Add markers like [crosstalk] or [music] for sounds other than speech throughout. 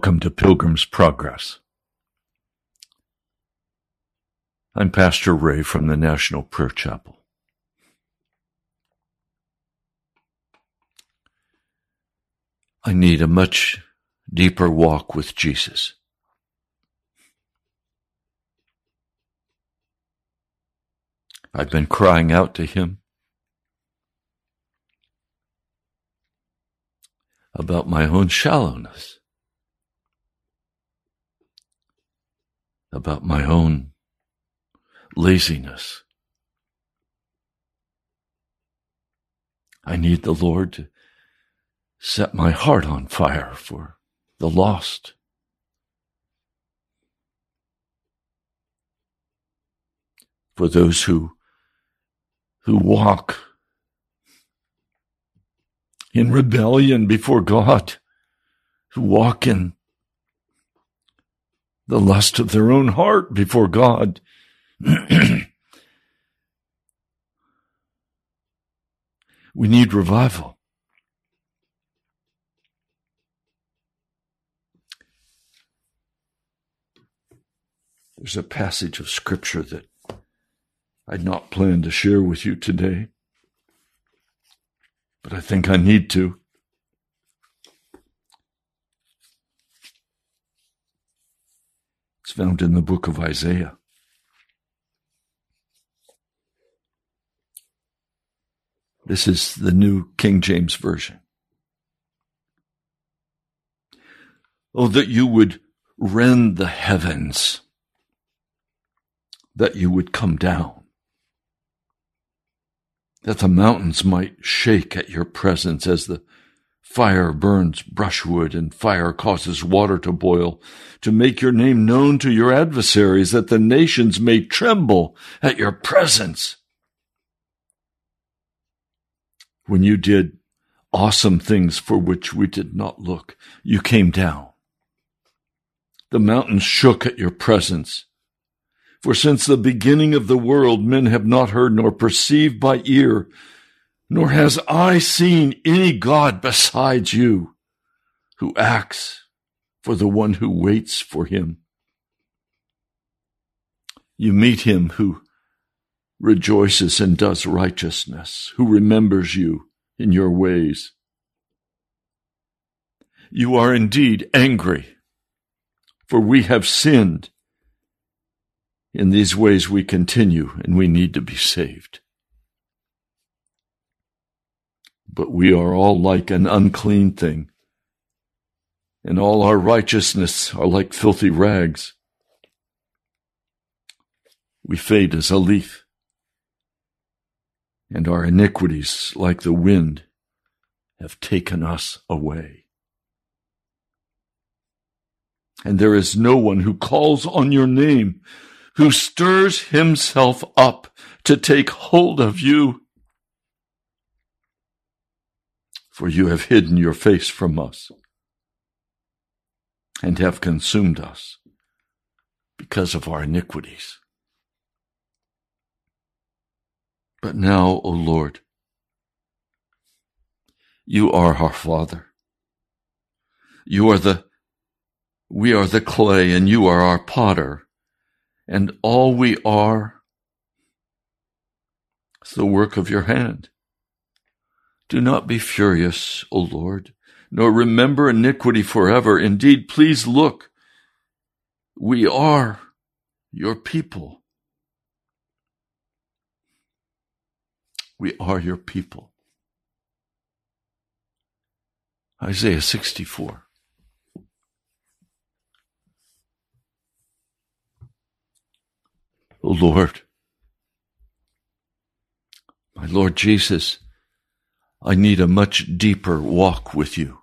Welcome to Pilgrim's Progress. I'm Pastor Ray from the National Prayer Chapel. I need a much deeper walk with Jesus. I've been crying out to him about my own shallowness. About my own laziness. I need the Lord to set my heart on fire for the lost. For those who, who walk in rebellion before God, who walk in the lust of their own heart before God. [clears throat] we need revival. There's a passage of scripture that I'd not planned to share with you today, but I think I need to. It's found in the book of Isaiah. This is the new King James Version. Oh, that you would rend the heavens, that you would come down, that the mountains might shake at your presence as the Fire burns brushwood and fire causes water to boil to make your name known to your adversaries that the nations may tremble at your presence. When you did awesome things for which we did not look, you came down. The mountains shook at your presence. For since the beginning of the world, men have not heard nor perceived by ear nor has I seen any God besides you who acts for the one who waits for him. You meet him who rejoices and does righteousness, who remembers you in your ways. You are indeed angry, for we have sinned. In these ways we continue, and we need to be saved. But we are all like an unclean thing, and all our righteousness are like filthy rags. We fade as a leaf, and our iniquities, like the wind, have taken us away. And there is no one who calls on your name, who stirs himself up to take hold of you. For you have hidden your face from us and have consumed us because of our iniquities. But now, O Lord, you are our Father. You are the, we are the clay and you are our potter and all we are is the work of your hand. Do not be furious, O Lord, nor remember iniquity forever. Indeed, please look. We are your people. We are your people. Isaiah 64. O Lord, my Lord Jesus, I need a much deeper walk with you.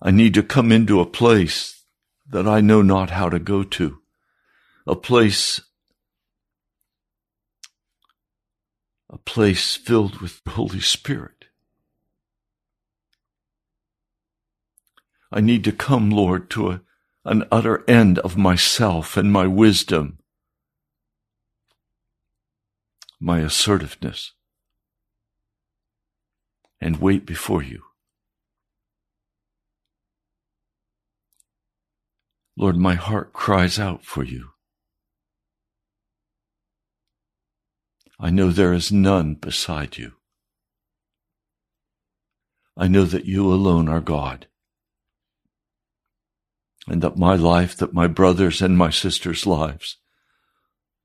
I need to come into a place that I know not how to go to, a place, a place filled with the Holy Spirit. I need to come, Lord, to a, an utter end of myself and my wisdom, my assertiveness and wait before you. Lord, my heart cries out for you. I know there is none beside you. I know that you alone are God. And that my life, that my brothers and my sisters' lives,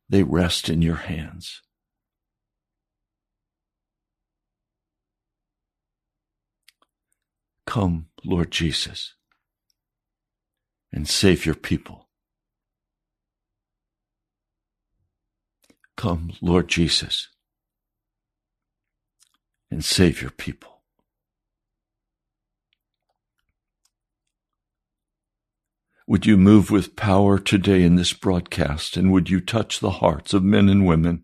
they rest in your hands. Come, Lord Jesus, and save your people. Come, Lord Jesus, and save your people. Would you move with power today in this broadcast, and would you touch the hearts of men and women?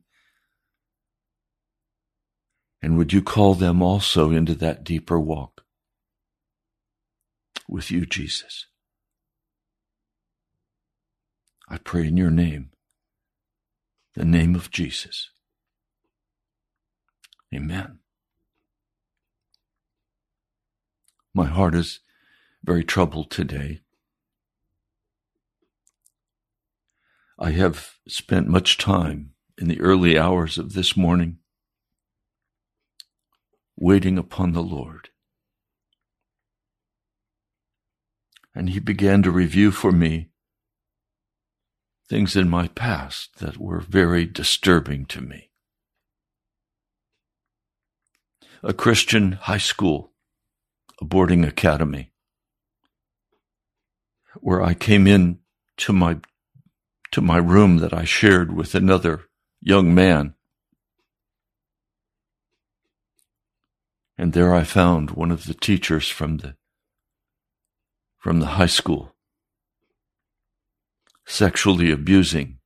And would you call them also into that deeper walk with you, Jesus? I pray in your name the name of Jesus. Amen. My heart is very troubled today. I have spent much time in the early hours of this morning waiting upon the Lord. And He began to review for me things in my past that were very disturbing to me. A Christian high school, a boarding academy, where I came in to my, to my room that I shared with another young man. And there I found one of the teachers from the, from the high school sexually abusing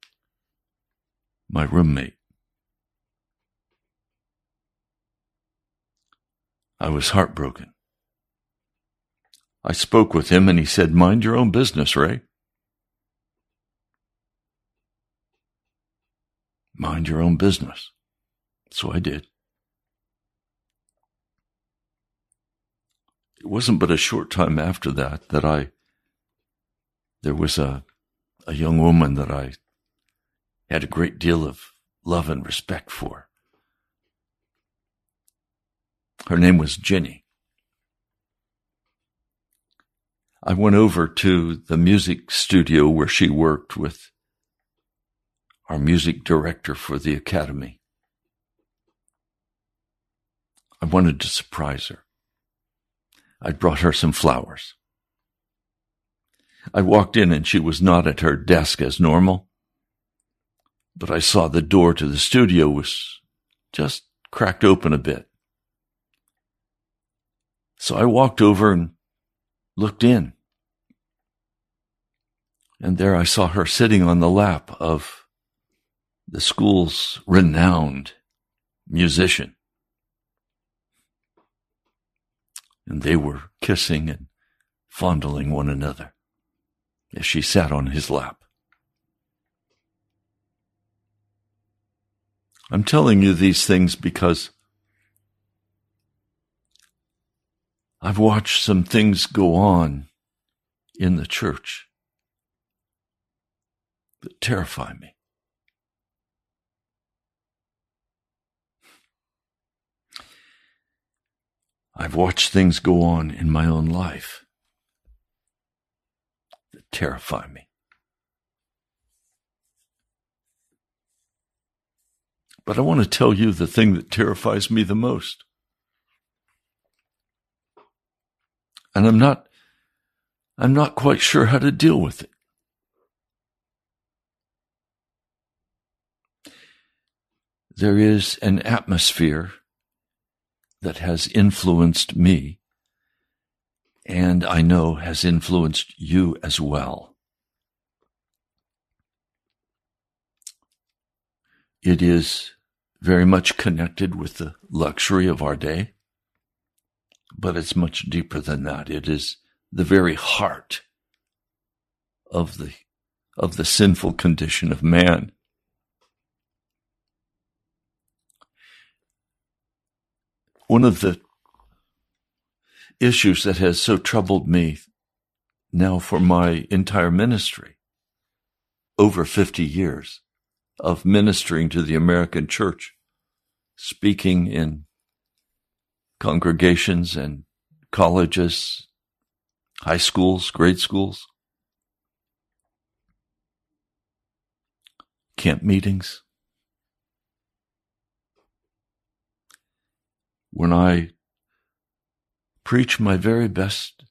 my roommate. I was heartbroken. I spoke with him and he said, Mind your own business, Ray. Mind your own business. So I did. It wasn't but a short time after that that I, there was a a young woman that I had a great deal of love and respect for. Her name was Jenny. I went over to the music studio where she worked with our music director for the academy. I wanted to surprise her. I brought her some flowers. I walked in and she was not at her desk as normal, but I saw the door to the studio was just cracked open a bit. So I walked over and looked in. And there I saw her sitting on the lap of the school's renowned musician. And they were kissing and fondling one another as she sat on his lap. I'm telling you these things because I've watched some things go on in the church that terrify me. I've watched things go on in my own life that terrify me. But I want to tell you the thing that terrifies me the most. And I'm not, I'm not quite sure how to deal with it. There is an atmosphere that has influenced me and I know has influenced you as well. It is very much connected with the luxury of our day, but it's much deeper than that. It is the very heart of the, of the sinful condition of man. One of the issues that has so troubled me now for my entire ministry. Over 50 years of ministering to the American church, speaking in congregations and colleges, high schools, grade schools, camp meetings. When I preach my very best,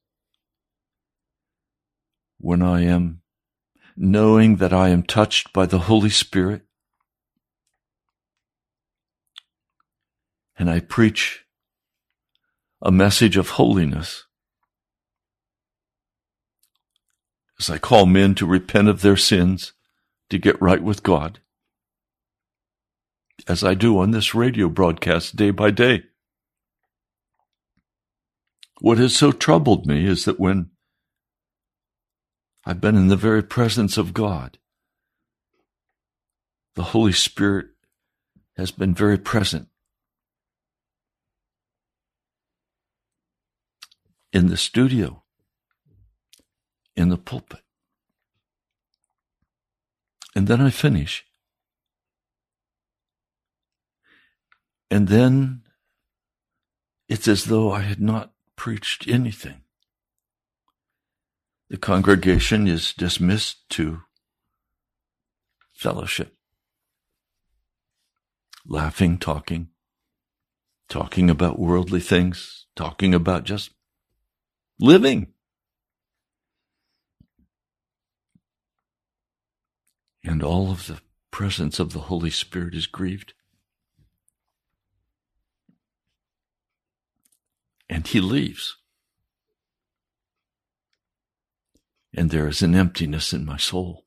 when I am knowing that I am touched by the Holy Spirit, and I preach a message of holiness as I call men to repent of their sins, to get right with God, as I do on this radio broadcast day by day. What has so troubled me is that when I've been in the very presence of God, the Holy Spirit has been very present in the studio, in the pulpit. And then I finish. And then it's as though I had not preached anything. The congregation is dismissed to fellowship, laughing, talking, talking about worldly things, talking about just living. And all of the presence of the Holy Spirit is grieved. And he leaves. And there is an emptiness in my soul.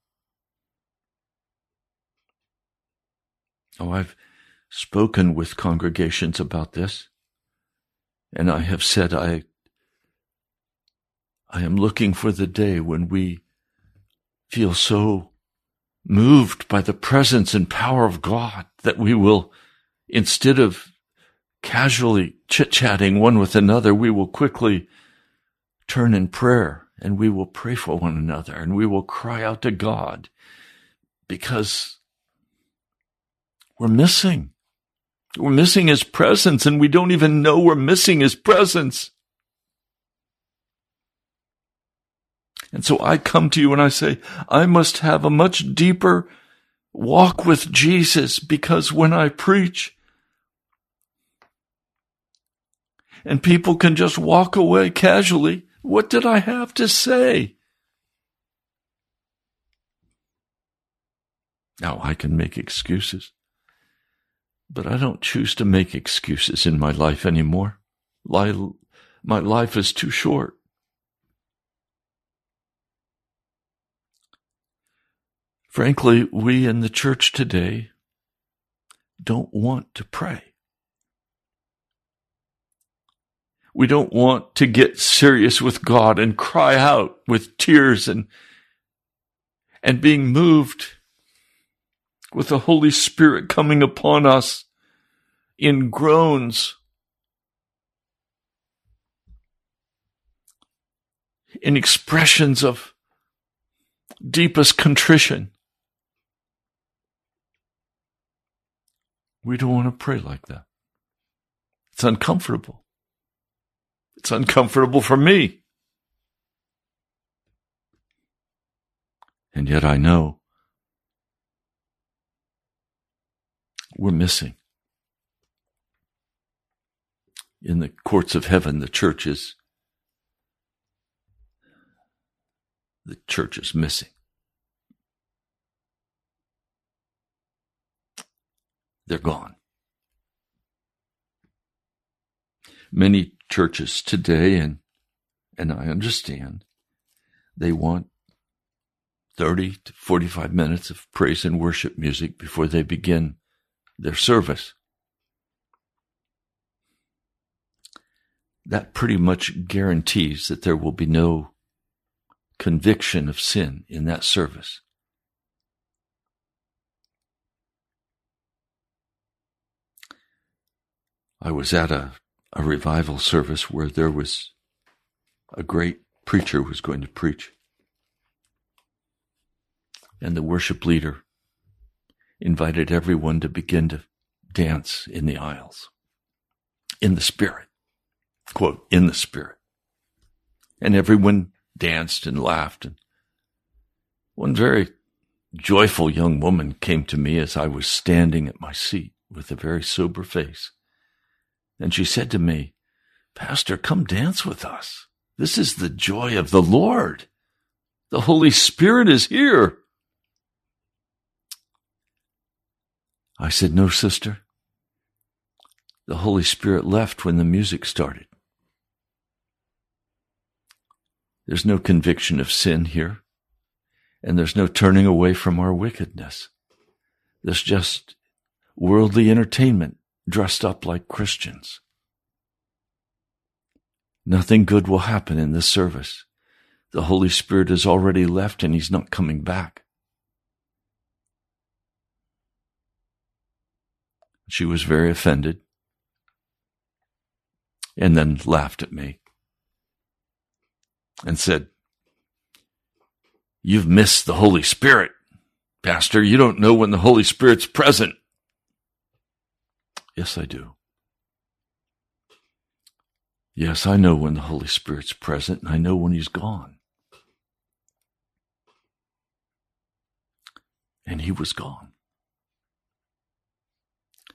Oh, I've spoken with congregations about this, and I have said I I am looking for the day when we feel so moved by the presence and power of God that we will, instead of casually chit chatting one with another, we will quickly turn in prayer and we will pray for one another and we will cry out to God because we're missing. We're missing his presence and we don't even know we're missing his presence. And so I come to you and I say, I must have a much deeper walk with Jesus because when I preach, and people can just walk away casually, what did I have to say? Now I can make excuses, but I don't choose to make excuses in my life anymore. My life is too short. Frankly, we in the church today don't want to pray. We don't want to get serious with God and cry out with tears and, and being moved with the Holy Spirit coming upon us in groans, in expressions of deepest contrition. We don't want to pray like that. It's uncomfortable. It's uncomfortable for me. And yet I know we're missing. In the courts of heaven, the church is the church is missing. they're gone. Many churches today, and, and I understand, they want 30 to 45 minutes of praise and worship music before they begin their service. That pretty much guarantees that there will be no conviction of sin in that service. I was at a, a revival service where there was a great preacher who was going to preach. And the worship leader invited everyone to begin to dance in the aisles, in the spirit. Quote, in the spirit. And everyone danced and laughed. And one very joyful young woman came to me as I was standing at my seat with a very sober face. And she said to me, Pastor, come dance with us. This is the joy of the Lord. The Holy Spirit is here. I said, No, sister. The Holy Spirit left when the music started. There's no conviction of sin here, and there's no turning away from our wickedness. There's just worldly entertainment dressed up like Christians. Nothing good will happen in this service. The Holy Spirit has already left and he's not coming back. She was very offended and then laughed at me and said, You've missed the Holy Spirit, Pastor. You don't know when the Holy Spirit's present. Yes, I do. Yes, I know when the Holy Spirit's present, and I know when He's gone. And He was gone.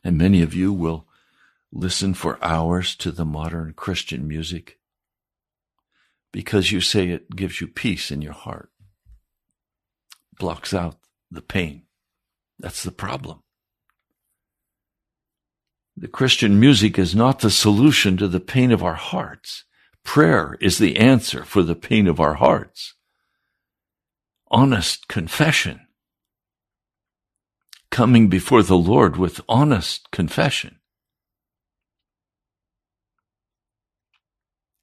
And many of you will listen for hours to the modern Christian music because you say it gives you peace in your heart, blocks out the pain. That's the problem. The Christian music is not the solution to the pain of our hearts. Prayer is the answer for the pain of our hearts. Honest confession. Coming before the Lord with honest confession.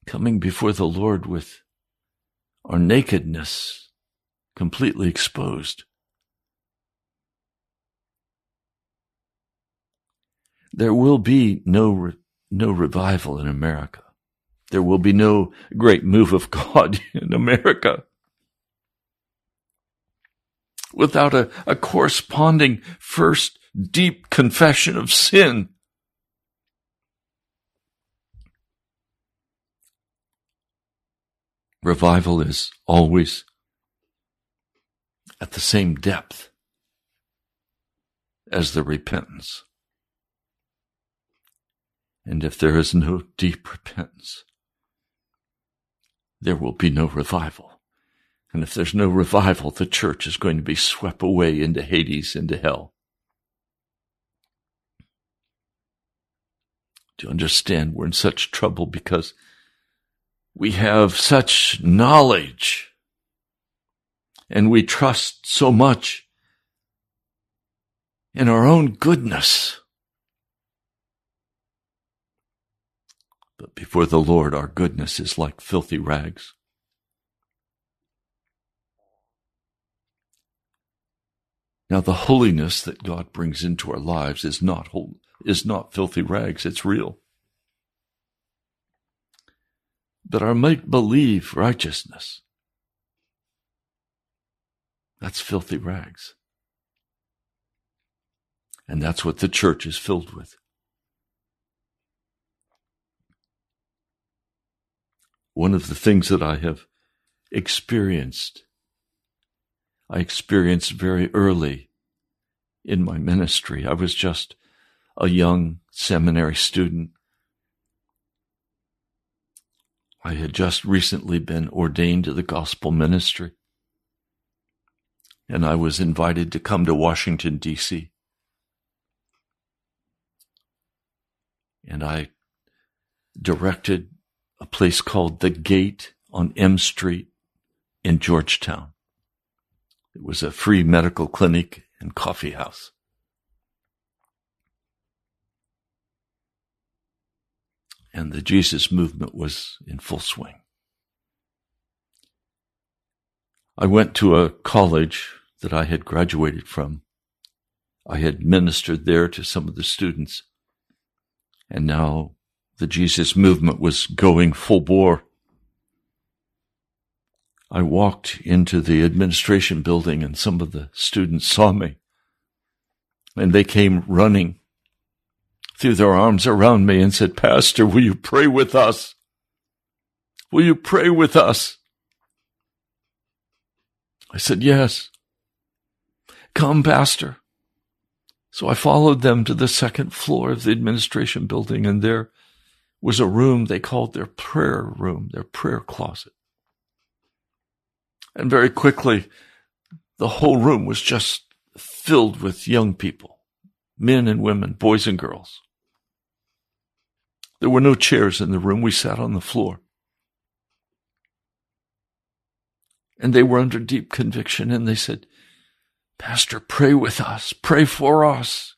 Coming before the Lord with our nakedness completely exposed. There will be no, no revival in America. There will be no great move of [laughs] God in America without a, a corresponding first deep confession of sin. Revival is always at the same depth as the repentance. And if there is no deep repentance, there will be no revival. And if there's no revival, the church is going to be swept away into Hades, into hell. Do you understand? We're in such trouble because we have such knowledge and we trust so much in our own goodness. But before the Lord, our goodness is like filthy rags. Now, the holiness that God brings into our lives is not is not filthy rags. It's real. But our make believe righteousness, that's filthy rags. And that's what the church is filled with. One of the things that I have experienced, I experienced very early in my ministry. I was just a young seminary student. I had just recently been ordained to the gospel ministry. And I was invited to come to Washington, D.C. And I directed a place called The Gate on M Street in Georgetown. It was a free medical clinic and coffee house. And the Jesus movement was in full swing. I went to a college that I had graduated from. I had ministered there to some of the students. And now the Jesus movement was going full bore. I walked into the administration building and some of the students saw me and they came running, threw their arms around me and said, Pastor, will you pray with us? Will you pray with us? I said, Yes. Come, Pastor. So I followed them to the second floor of the administration building, and there was a room they called their prayer room, their prayer closet. And very quickly, the whole room was just filled with young people, men and women, boys and girls. There were no chairs in the room. We sat on the floor. And they were under deep conviction and they said, Pastor, pray with us, pray for us.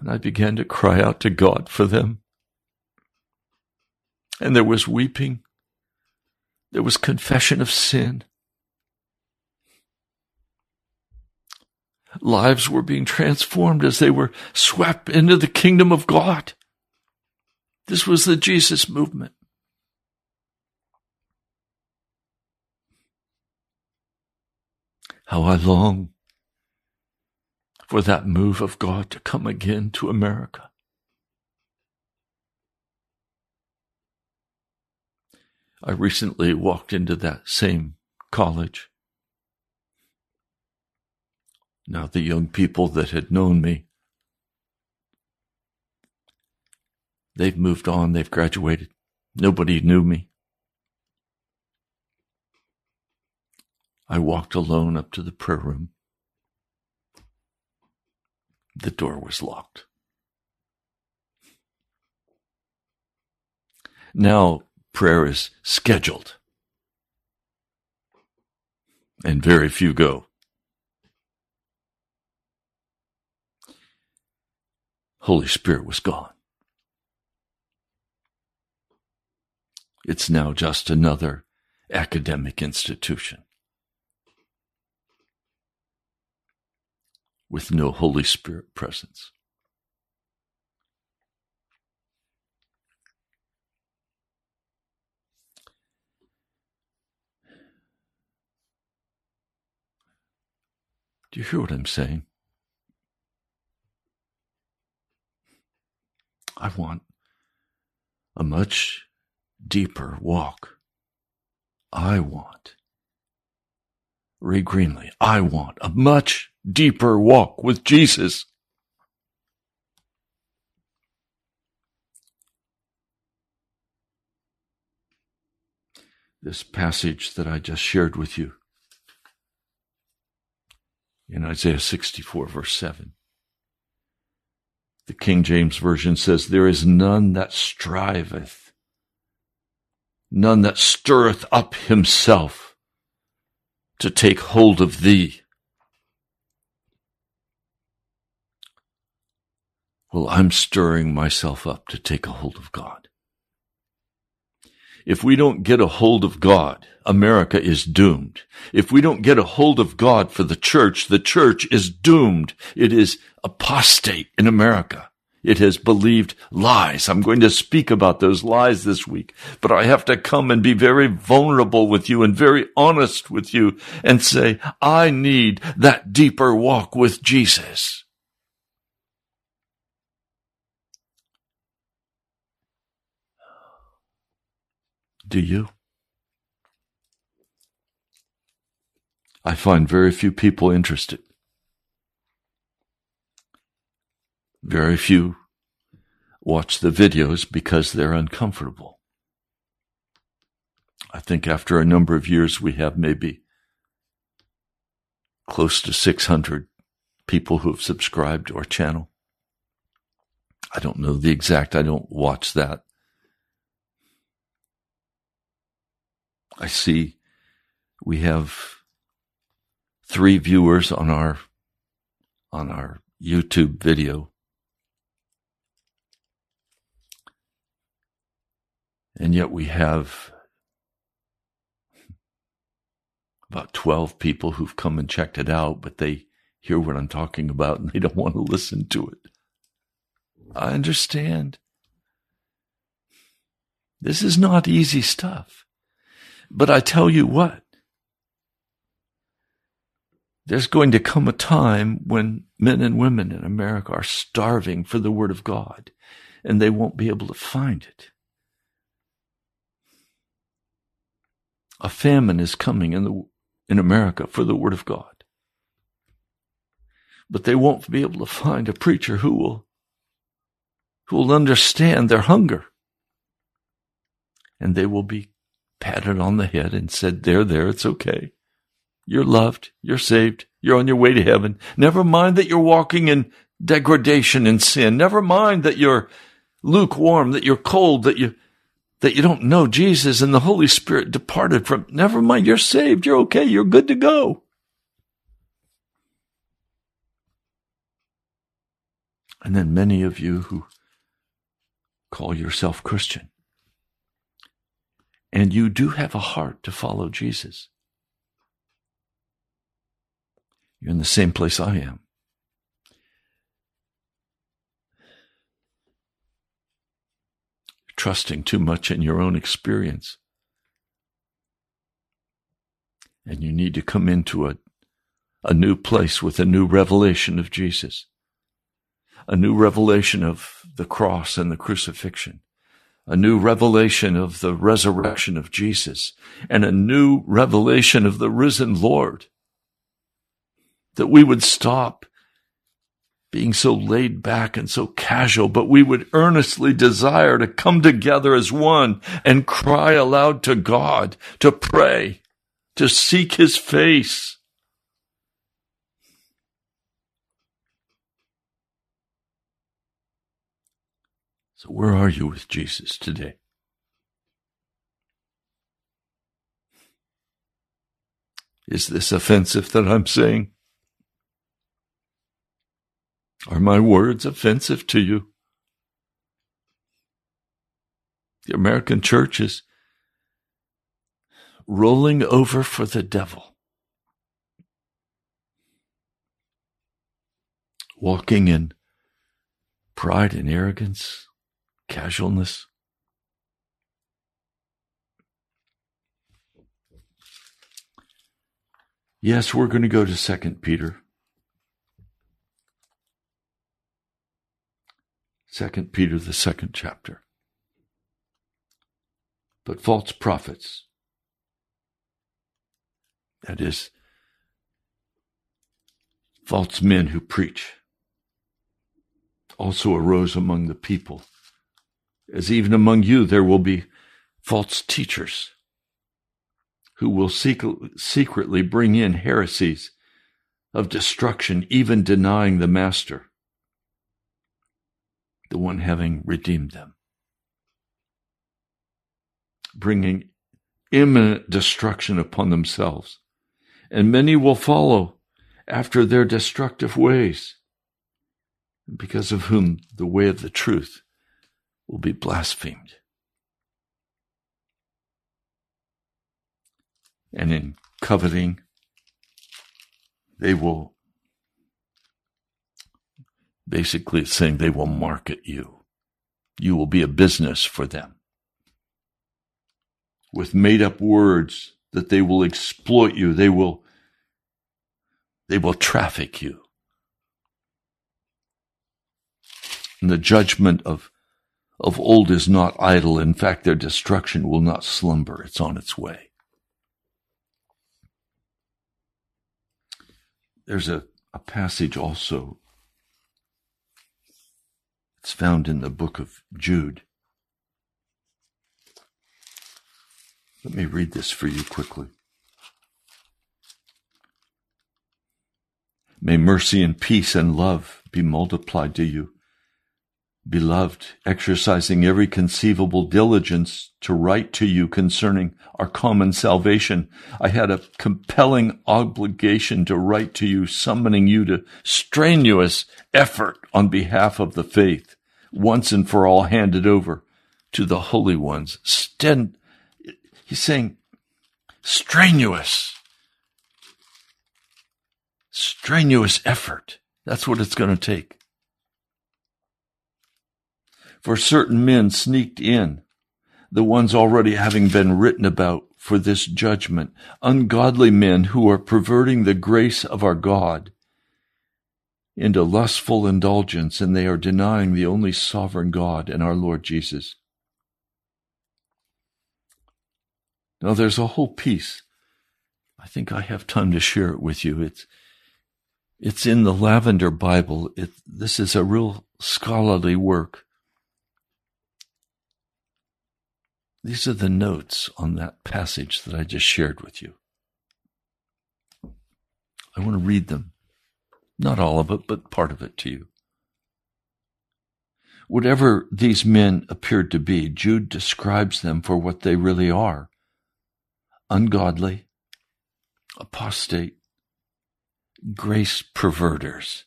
And I began to cry out to God for them. And there was weeping. There was confession of sin. Lives were being transformed as they were swept into the kingdom of God. This was the Jesus movement. How I long for that move of God to come again to America. I recently walked into that same college. Now, the young people that had known me, they've moved on, they've graduated. Nobody knew me. I walked alone up to the prayer room. The door was locked. Now prayer is scheduled, and very few go. Holy Spirit was gone. It's now just another academic institution. With no Holy Spirit presence. Do you hear what I'm saying? I want a much deeper walk. I want. Ray Greenley, I want a much deeper walk with Jesus. This passage that I just shared with you in Isaiah 64, verse 7. The King James Version says, There is none that striveth, none that stirreth up himself to take hold of thee. Well, I'm stirring myself up to take a hold of God. If we don't get a hold of God, America is doomed. If we don't get a hold of God for the church, the church is doomed. It is apostate in America. It has believed lies. I'm going to speak about those lies this week, but I have to come and be very vulnerable with you and very honest with you and say, I need that deeper walk with Jesus. Do you? I find very few people interested. Very few watch the videos because they're uncomfortable. I think after a number of years, we have maybe close to 600 people who have subscribed to our channel. I don't know the exact, I don't watch that. I see we have three viewers on our on our YouTube video. And yet we have about 12 people who've come and checked it out, but they hear what I'm talking about and they don't want to listen to it. I understand. This is not easy stuff. But I tell you what, there's going to come a time when men and women in America are starving for the Word of God and they won't be able to find it. A famine is coming in the in America for the Word of God. But they won't be able to find a preacher who will who will understand their hunger. And they will be patted on the head and said, There, there, it's okay. You're loved. You're saved. You're on your way to heaven. Never mind that you're walking in degradation and sin. Never mind that you're lukewarm, that you're cold, that you, that you don't know Jesus and the Holy Spirit departed from. Never mind. You're saved. You're okay. You're good to go. And then many of you who call yourself Christian, and you do have a heart to follow Jesus. You're in the same place I am. Trusting too much in your own experience. And you need to come into a, a new place with a new revelation of Jesus, a new revelation of the cross and the crucifixion, a new revelation of the resurrection of Jesus, and a new revelation of the risen Lord. That we would stop being so laid back and so casual, but we would earnestly desire to come together as one and cry aloud to God, to pray, to seek his face. So where are you with Jesus today? Is this offensive that I'm saying? Are my words offensive to you? The American church is rolling over for the devil, walking in pride and arrogance, casualness. Yes, we're going to go to Second Peter. Second Peter, the second chapter. But false prophets, that is, false men who preach, also arose among the people, as even among you there will be false teachers who will secretly bring in heresies of destruction, even denying the master the one having redeemed them, bringing imminent destruction upon themselves. And many will follow after their destructive ways, because of whom the way of the truth will be blasphemed. And in coveting, they will Basically, it's saying they will market you. You will be a business for them. With made up words that they will exploit you, they will, they will traffic you. And the judgment of, of old is not idle. In fact, their destruction will not slumber. It's on its way. There's a, a passage also it's found in the book of Jude. Let me read this for you quickly. May mercy and peace and love be multiplied to you Beloved, exercising every conceivable diligence to write to you concerning our common salvation, I had a compelling obligation to write to you, summoning you to strenuous effort on behalf of the faith, once and for all handed over to the holy ones. Sten- he's saying strenuous, strenuous effort. That's what it's going to take for certain men sneaked in, the ones already having been written about for this judgment, ungodly men who are perverting the grace of our God into lustful indulgence, and they are denying the only sovereign God and our Lord Jesus. Now, there's a whole piece. I think I have time to share it with you. It's it's in the Lavender Bible. It, this is a real scholarly work. These are the notes on that passage that I just shared with you. I want to read them. Not all of it, but part of it to you. Whatever these men appeared to be, Jude describes them for what they really are ungodly, apostate, grace perverters.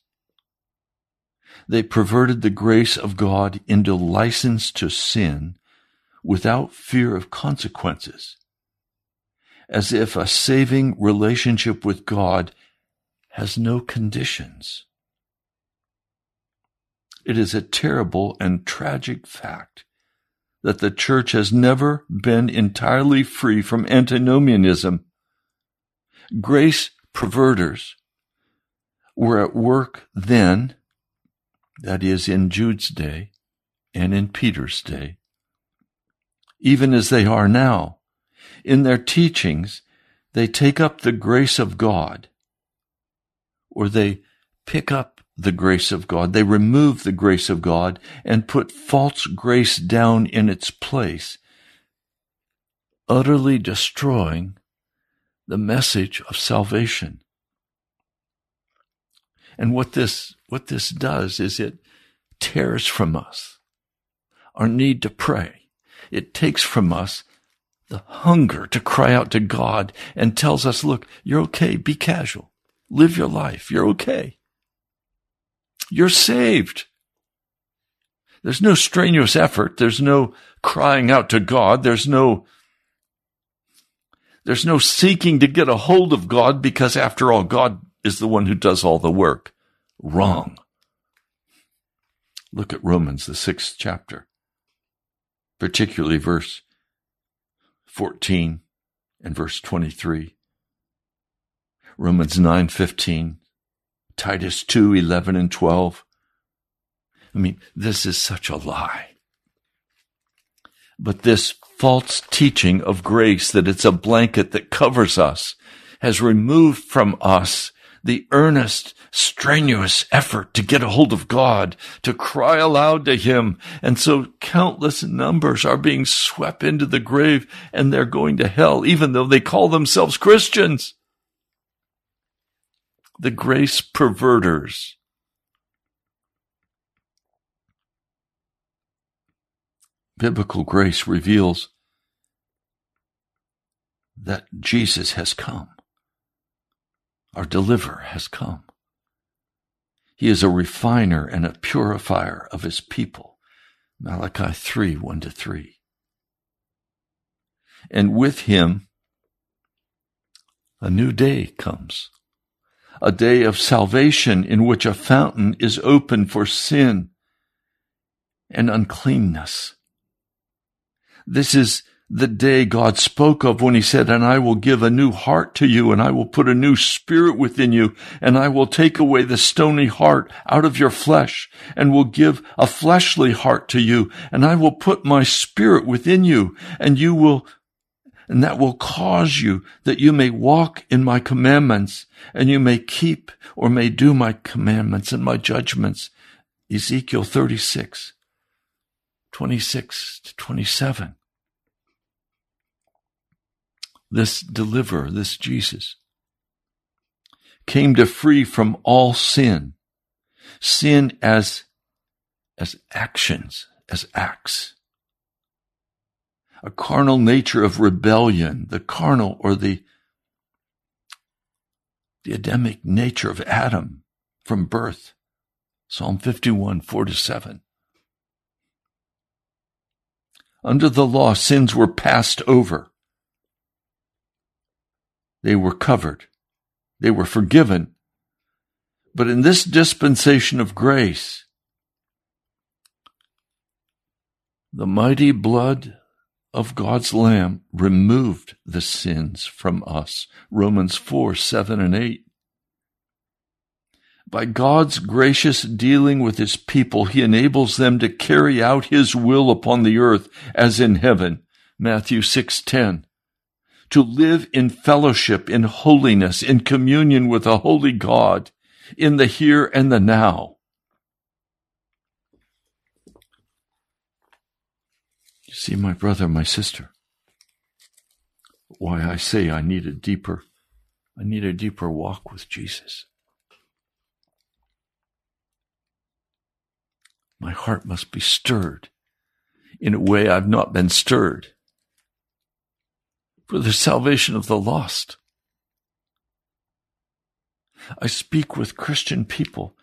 They perverted the grace of God into license to sin without fear of consequences, as if a saving relationship with God has no conditions. It is a terrible and tragic fact that the church has never been entirely free from antinomianism. Grace perverters were at work then, that is, in Jude's day and in Peter's day, even as they are now. In their teachings, they take up the grace of God, or they pick up the grace of God. They remove the grace of God and put false grace down in its place, utterly destroying the message of salvation. And what this, what this does is it tears from us our need to pray. It takes from us the hunger to cry out to God and tells us, look, you're okay. Be casual. Live your life. You're okay. You're saved. There's no strenuous effort. There's no crying out to God. There's no there's no seeking to get a hold of God because after all, God is the one who does all the work. Wrong. Look at Romans, the sixth chapter, particularly verse 14 and verse 23. Romans 9:15, Titus 2:11 and 12. I mean, this is such a lie. But this false teaching of grace that it's a blanket that covers us has removed from us the earnest, strenuous effort to get a hold of God, to cry aloud to Him. And so countless numbers are being swept into the grave and they're going to hell, even though they call themselves Christians. The grace perverters. Biblical grace reveals that Jesus has come. Our deliverer has come. He is a refiner and a purifier of his people. Malachi 3 1 to 3. And with him, a new day comes. A day of salvation in which a fountain is open for sin and uncleanness. This is the day God spoke of when he said, and I will give a new heart to you and I will put a new spirit within you and I will take away the stony heart out of your flesh and will give a fleshly heart to you and I will put my spirit within you and you will and that will cause you that you may walk in my commandments and you may keep or may do my commandments and my judgments. Ezekiel 36, 26 to 27 this deliverer, this Jesus, came to free from all sin, sin as, as actions, as acts, a carnal nature of rebellion, the carnal or the, the Adamic nature of Adam from birth. Psalm 51, 4 to 7. Under the law, sins were passed over. They were covered. They were forgiven. But in this dispensation of grace, the mighty blood of God's Lamb removed the sins from us. Romans 4, 7 and 8. By God's gracious dealing with his people, he enables them to carry out his will upon the earth as in heaven. Matthew 6:10. To live in fellowship, in holiness, in communion with a holy God, in the here and the now. You see, my brother, my sister, why I say I need a deeper, I need a deeper walk with Jesus. My heart must be stirred in a way I've not been stirred for the salvation of the lost. I speak with Christian people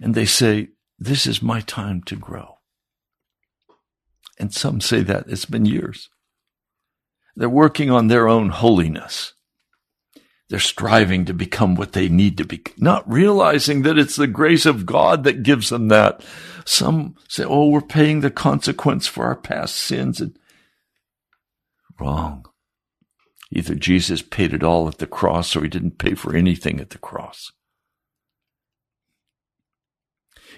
and they say, This is my time to grow. And some say that it's been years. They're working on their own holiness. They're striving to become what they need to be, not realizing that it's the grace of God that gives them that. Some say, oh, we're paying the consequence for our past sins. And wrong. Either Jesus paid it all at the cross or he didn't pay for anything at the cross.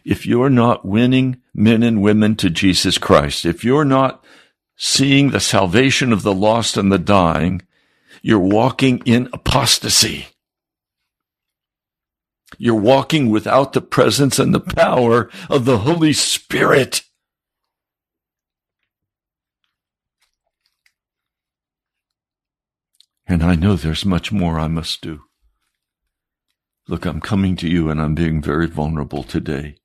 If you're not winning men and women to Jesus Christ, if you're not seeing the salvation of the lost and the dying, you're walking in apostasy. You're walking without the presence and the power of the Holy Spirit. And I know there's much more I must do. Look, I'm coming to you and I'm being very vulnerable today.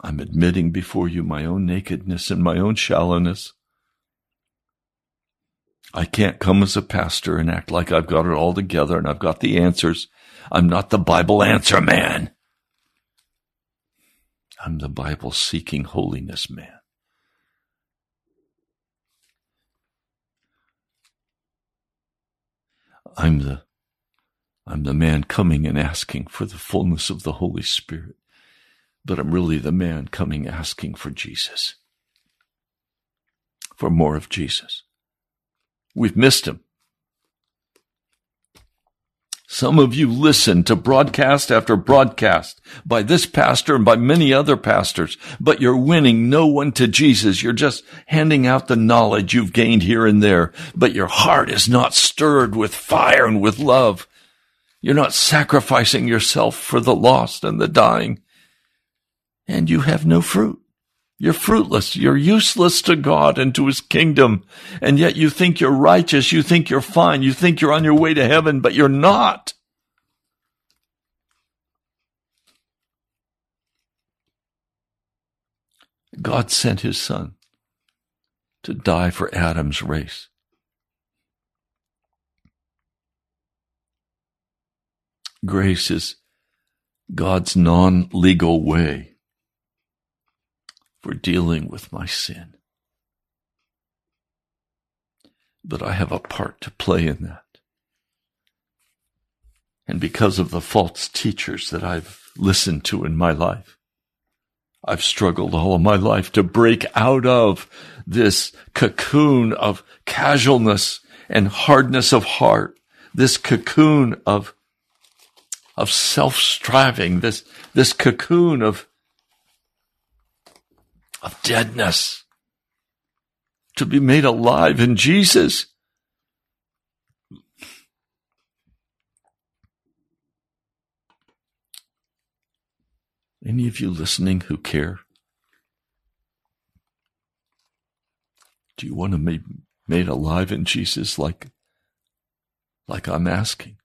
I'm admitting before you my own nakedness and my own shallowness. I can't come as a pastor and act like I've got it all together and I've got the answers. I'm not the Bible answer man. I'm the Bible seeking holiness man. I'm the I'm the man coming and asking for the fullness of the Holy Spirit. But I'm really the man coming asking for Jesus. For more of Jesus. We've missed him. Some of you listen to broadcast after broadcast by this pastor and by many other pastors, but you're winning no one to Jesus. You're just handing out the knowledge you've gained here and there, but your heart is not stirred with fire and with love. You're not sacrificing yourself for the lost and the dying, and you have no fruit. You're fruitless. You're useless to God and to his kingdom. And yet you think you're righteous. You think you're fine. You think you're on your way to heaven, but you're not. God sent his son to die for Adam's race. Grace is God's non legal way for dealing with my sin. But I have a part to play in that. And because of the false teachers that I've listened to in my life, I've struggled all of my life to break out of this cocoon of casualness and hardness of heart, this cocoon of, of self-striving, this, this cocoon of of deadness to be made alive in Jesus. Any of you listening who care? Do you want to be made alive in Jesus like, like I'm asking?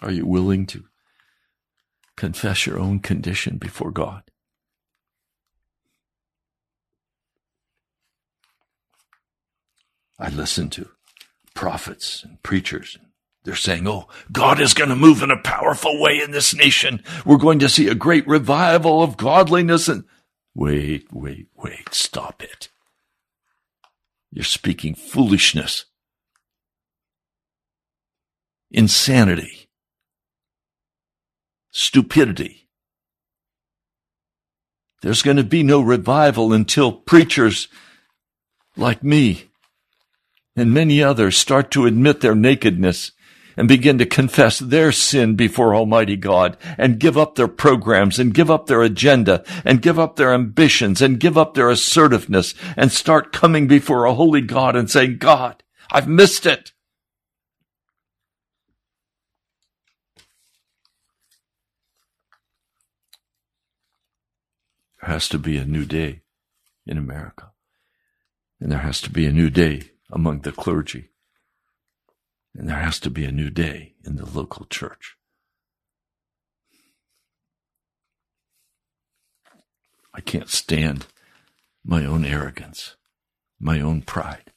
Are you willing to confess your own condition before God? I listen to prophets and preachers. They're saying, oh, God is going to move in a powerful way in this nation. We're going to see a great revival of godliness and wait, wait, wait, stop it. You're speaking foolishness, insanity, stupidity. There's going to be no revival until preachers like me and many others start to admit their nakedness and begin to confess their sin before Almighty God and give up their programs and give up their agenda and give up their ambitions and give up their assertiveness and start coming before a holy God and saying, God, I've missed it. There has to be a new day in America. And there has to be a new day among the clergy. And there has to be a new day in the local church. I can't stand my own arrogance, my own pride,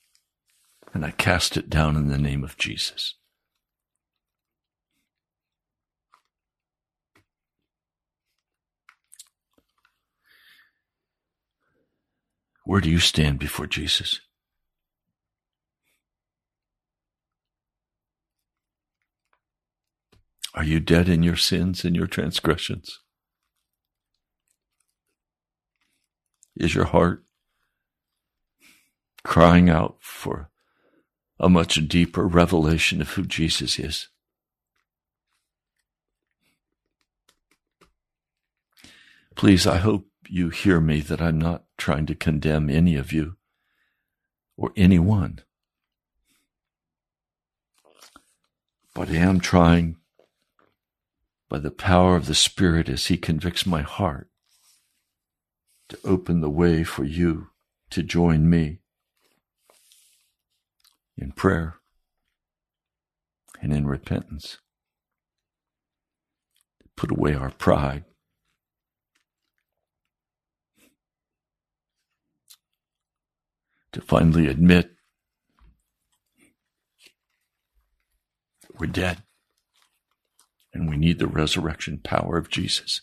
and I cast it down in the name of Jesus. Where do you stand before Jesus? Are you dead in your sins and your transgressions? Is your heart crying out for a much deeper revelation of who Jesus is? Please, I hope you hear me that I'm not trying to condemn any of you or anyone. But I am trying by the power of the Spirit as He convicts my heart to open the way for you to join me in prayer and in repentance. To put away our pride. To finally admit we're dead. And we need the resurrection power of Jesus.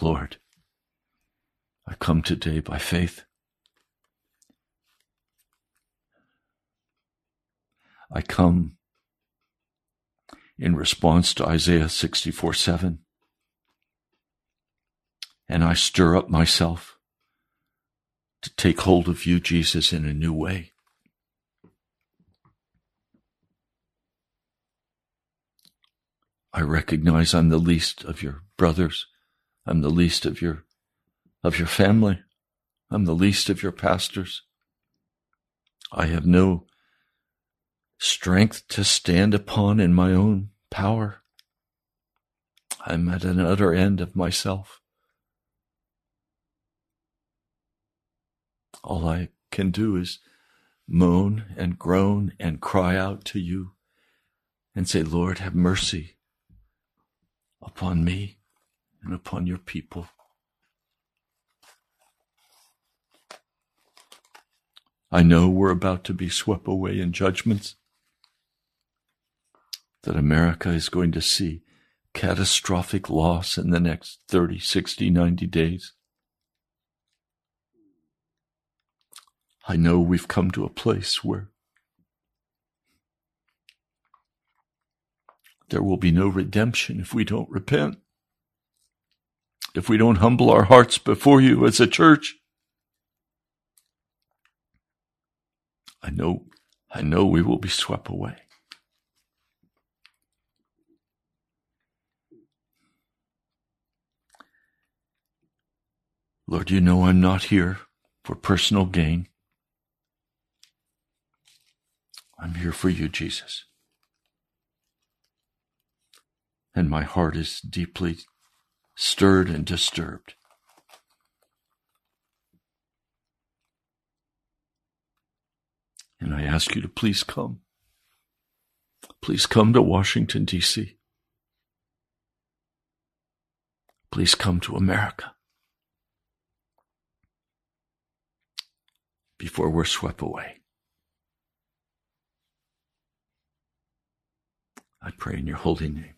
Lord, I come today by faith. I come in response to Isaiah 64 7. And I stir up myself to take hold of you, Jesus, in a new way. I recognize I'm the least of your brothers. I'm the least of your of your family. I'm the least of your pastors. I have no strength to stand upon in my own power. I'm at an utter end of myself. All I can do is moan and groan and cry out to you and say, Lord, have mercy upon me and upon your people. I know we're about to be swept away in judgments, that America is going to see catastrophic loss in the next 30, 60, 90 days. I know we've come to a place where there will be no redemption if we don't repent. If we don't humble our hearts before you as a church. I know, I know we will be swept away. Lord, you know I'm not here for personal gain. I'm here for you, Jesus. And my heart is deeply stirred and disturbed. And I ask you to please come. Please come to Washington, D.C. Please come to America before we're swept away. I pray in your holy name.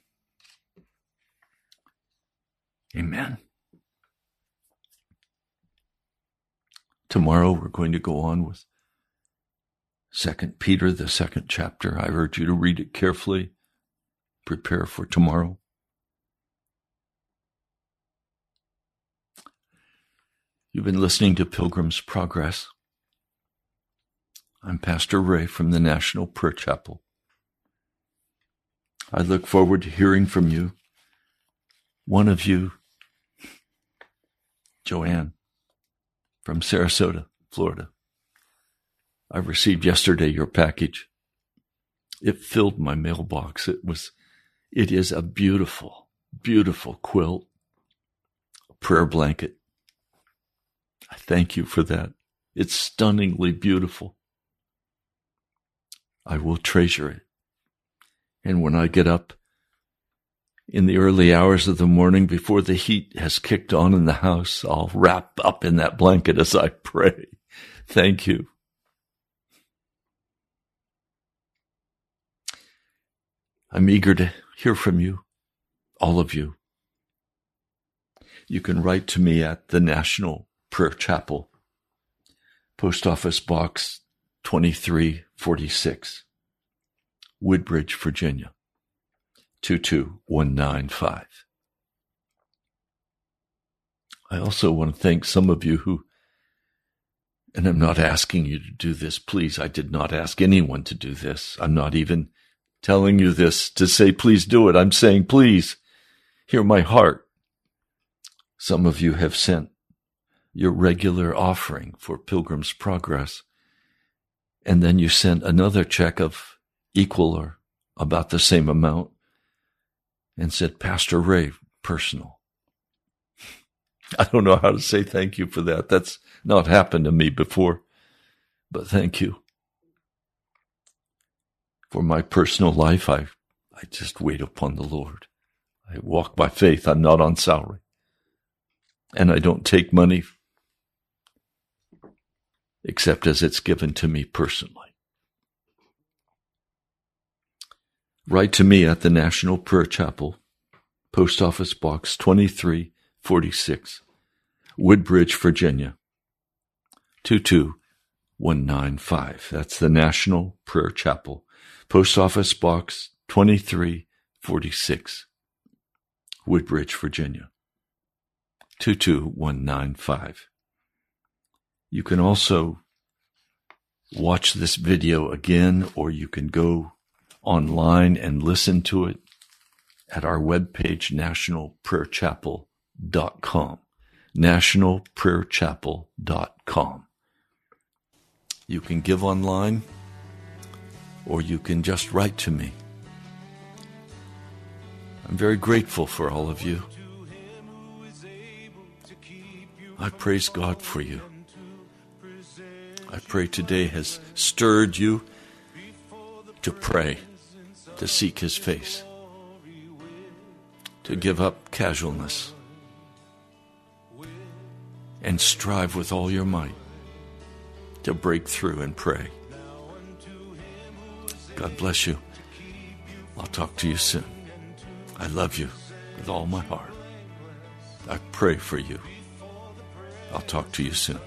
Amen. Tomorrow we're going to go on with Second Peter, the second chapter. I urge you to read it carefully prepare for tomorrow. You've been listening to Pilgrim's Progress. I'm Pastor Ray from the National Prayer Chapel. I look forward to hearing from you. One of you, Joanne from Sarasota, Florida. I received yesterday your package. It filled my mailbox. It was, it is a beautiful, beautiful quilt, a prayer blanket. I thank you for that. It's stunningly beautiful. I will treasure it. And when I get up in the early hours of the morning before the heat has kicked on in the house, I'll wrap up in that blanket as I pray. Thank you. I'm eager to hear from you, all of you. You can write to me at the National Prayer Chapel, Post Office Box 2346, Woodbridge, Virginia 22195. I also want to thank some of you who, and I'm not asking you to do this, please. I did not ask anyone to do this. I'm not even telling you this to say, please do it. I'm saying, please hear my heart. Some of you have sent your regular offering for Pilgrim's Progress. And then you sent another check of equal or about the same amount and said, Pastor Ray, personal. [laughs] I don't know how to say thank you for that. That's not happened to me before, but thank you. For my personal life, I, I just wait upon the Lord. I walk by faith. I'm not on salary. And I don't take money except as it's given to me personally. Write to me at the National Prayer Chapel, Post Office Box 2346, Woodbridge, Virginia 22195. That's the National Prayer Chapel, Post Office Box 2346, Woodbridge, Virginia 22195. You can also watch this video again, or you can go online and listen to it at our webpage, nationalprayerchapel.com. Nationalprayerchapel.com. You can give online, or you can just write to me. I'm very grateful for all of you. I praise God for you. I pray today has stirred you to pray, to seek His face, to give up casualness, and strive with all your might to break through and pray. God bless you. I'll talk to you soon. I love you with all my heart. I pray for you. I'll talk to you soon.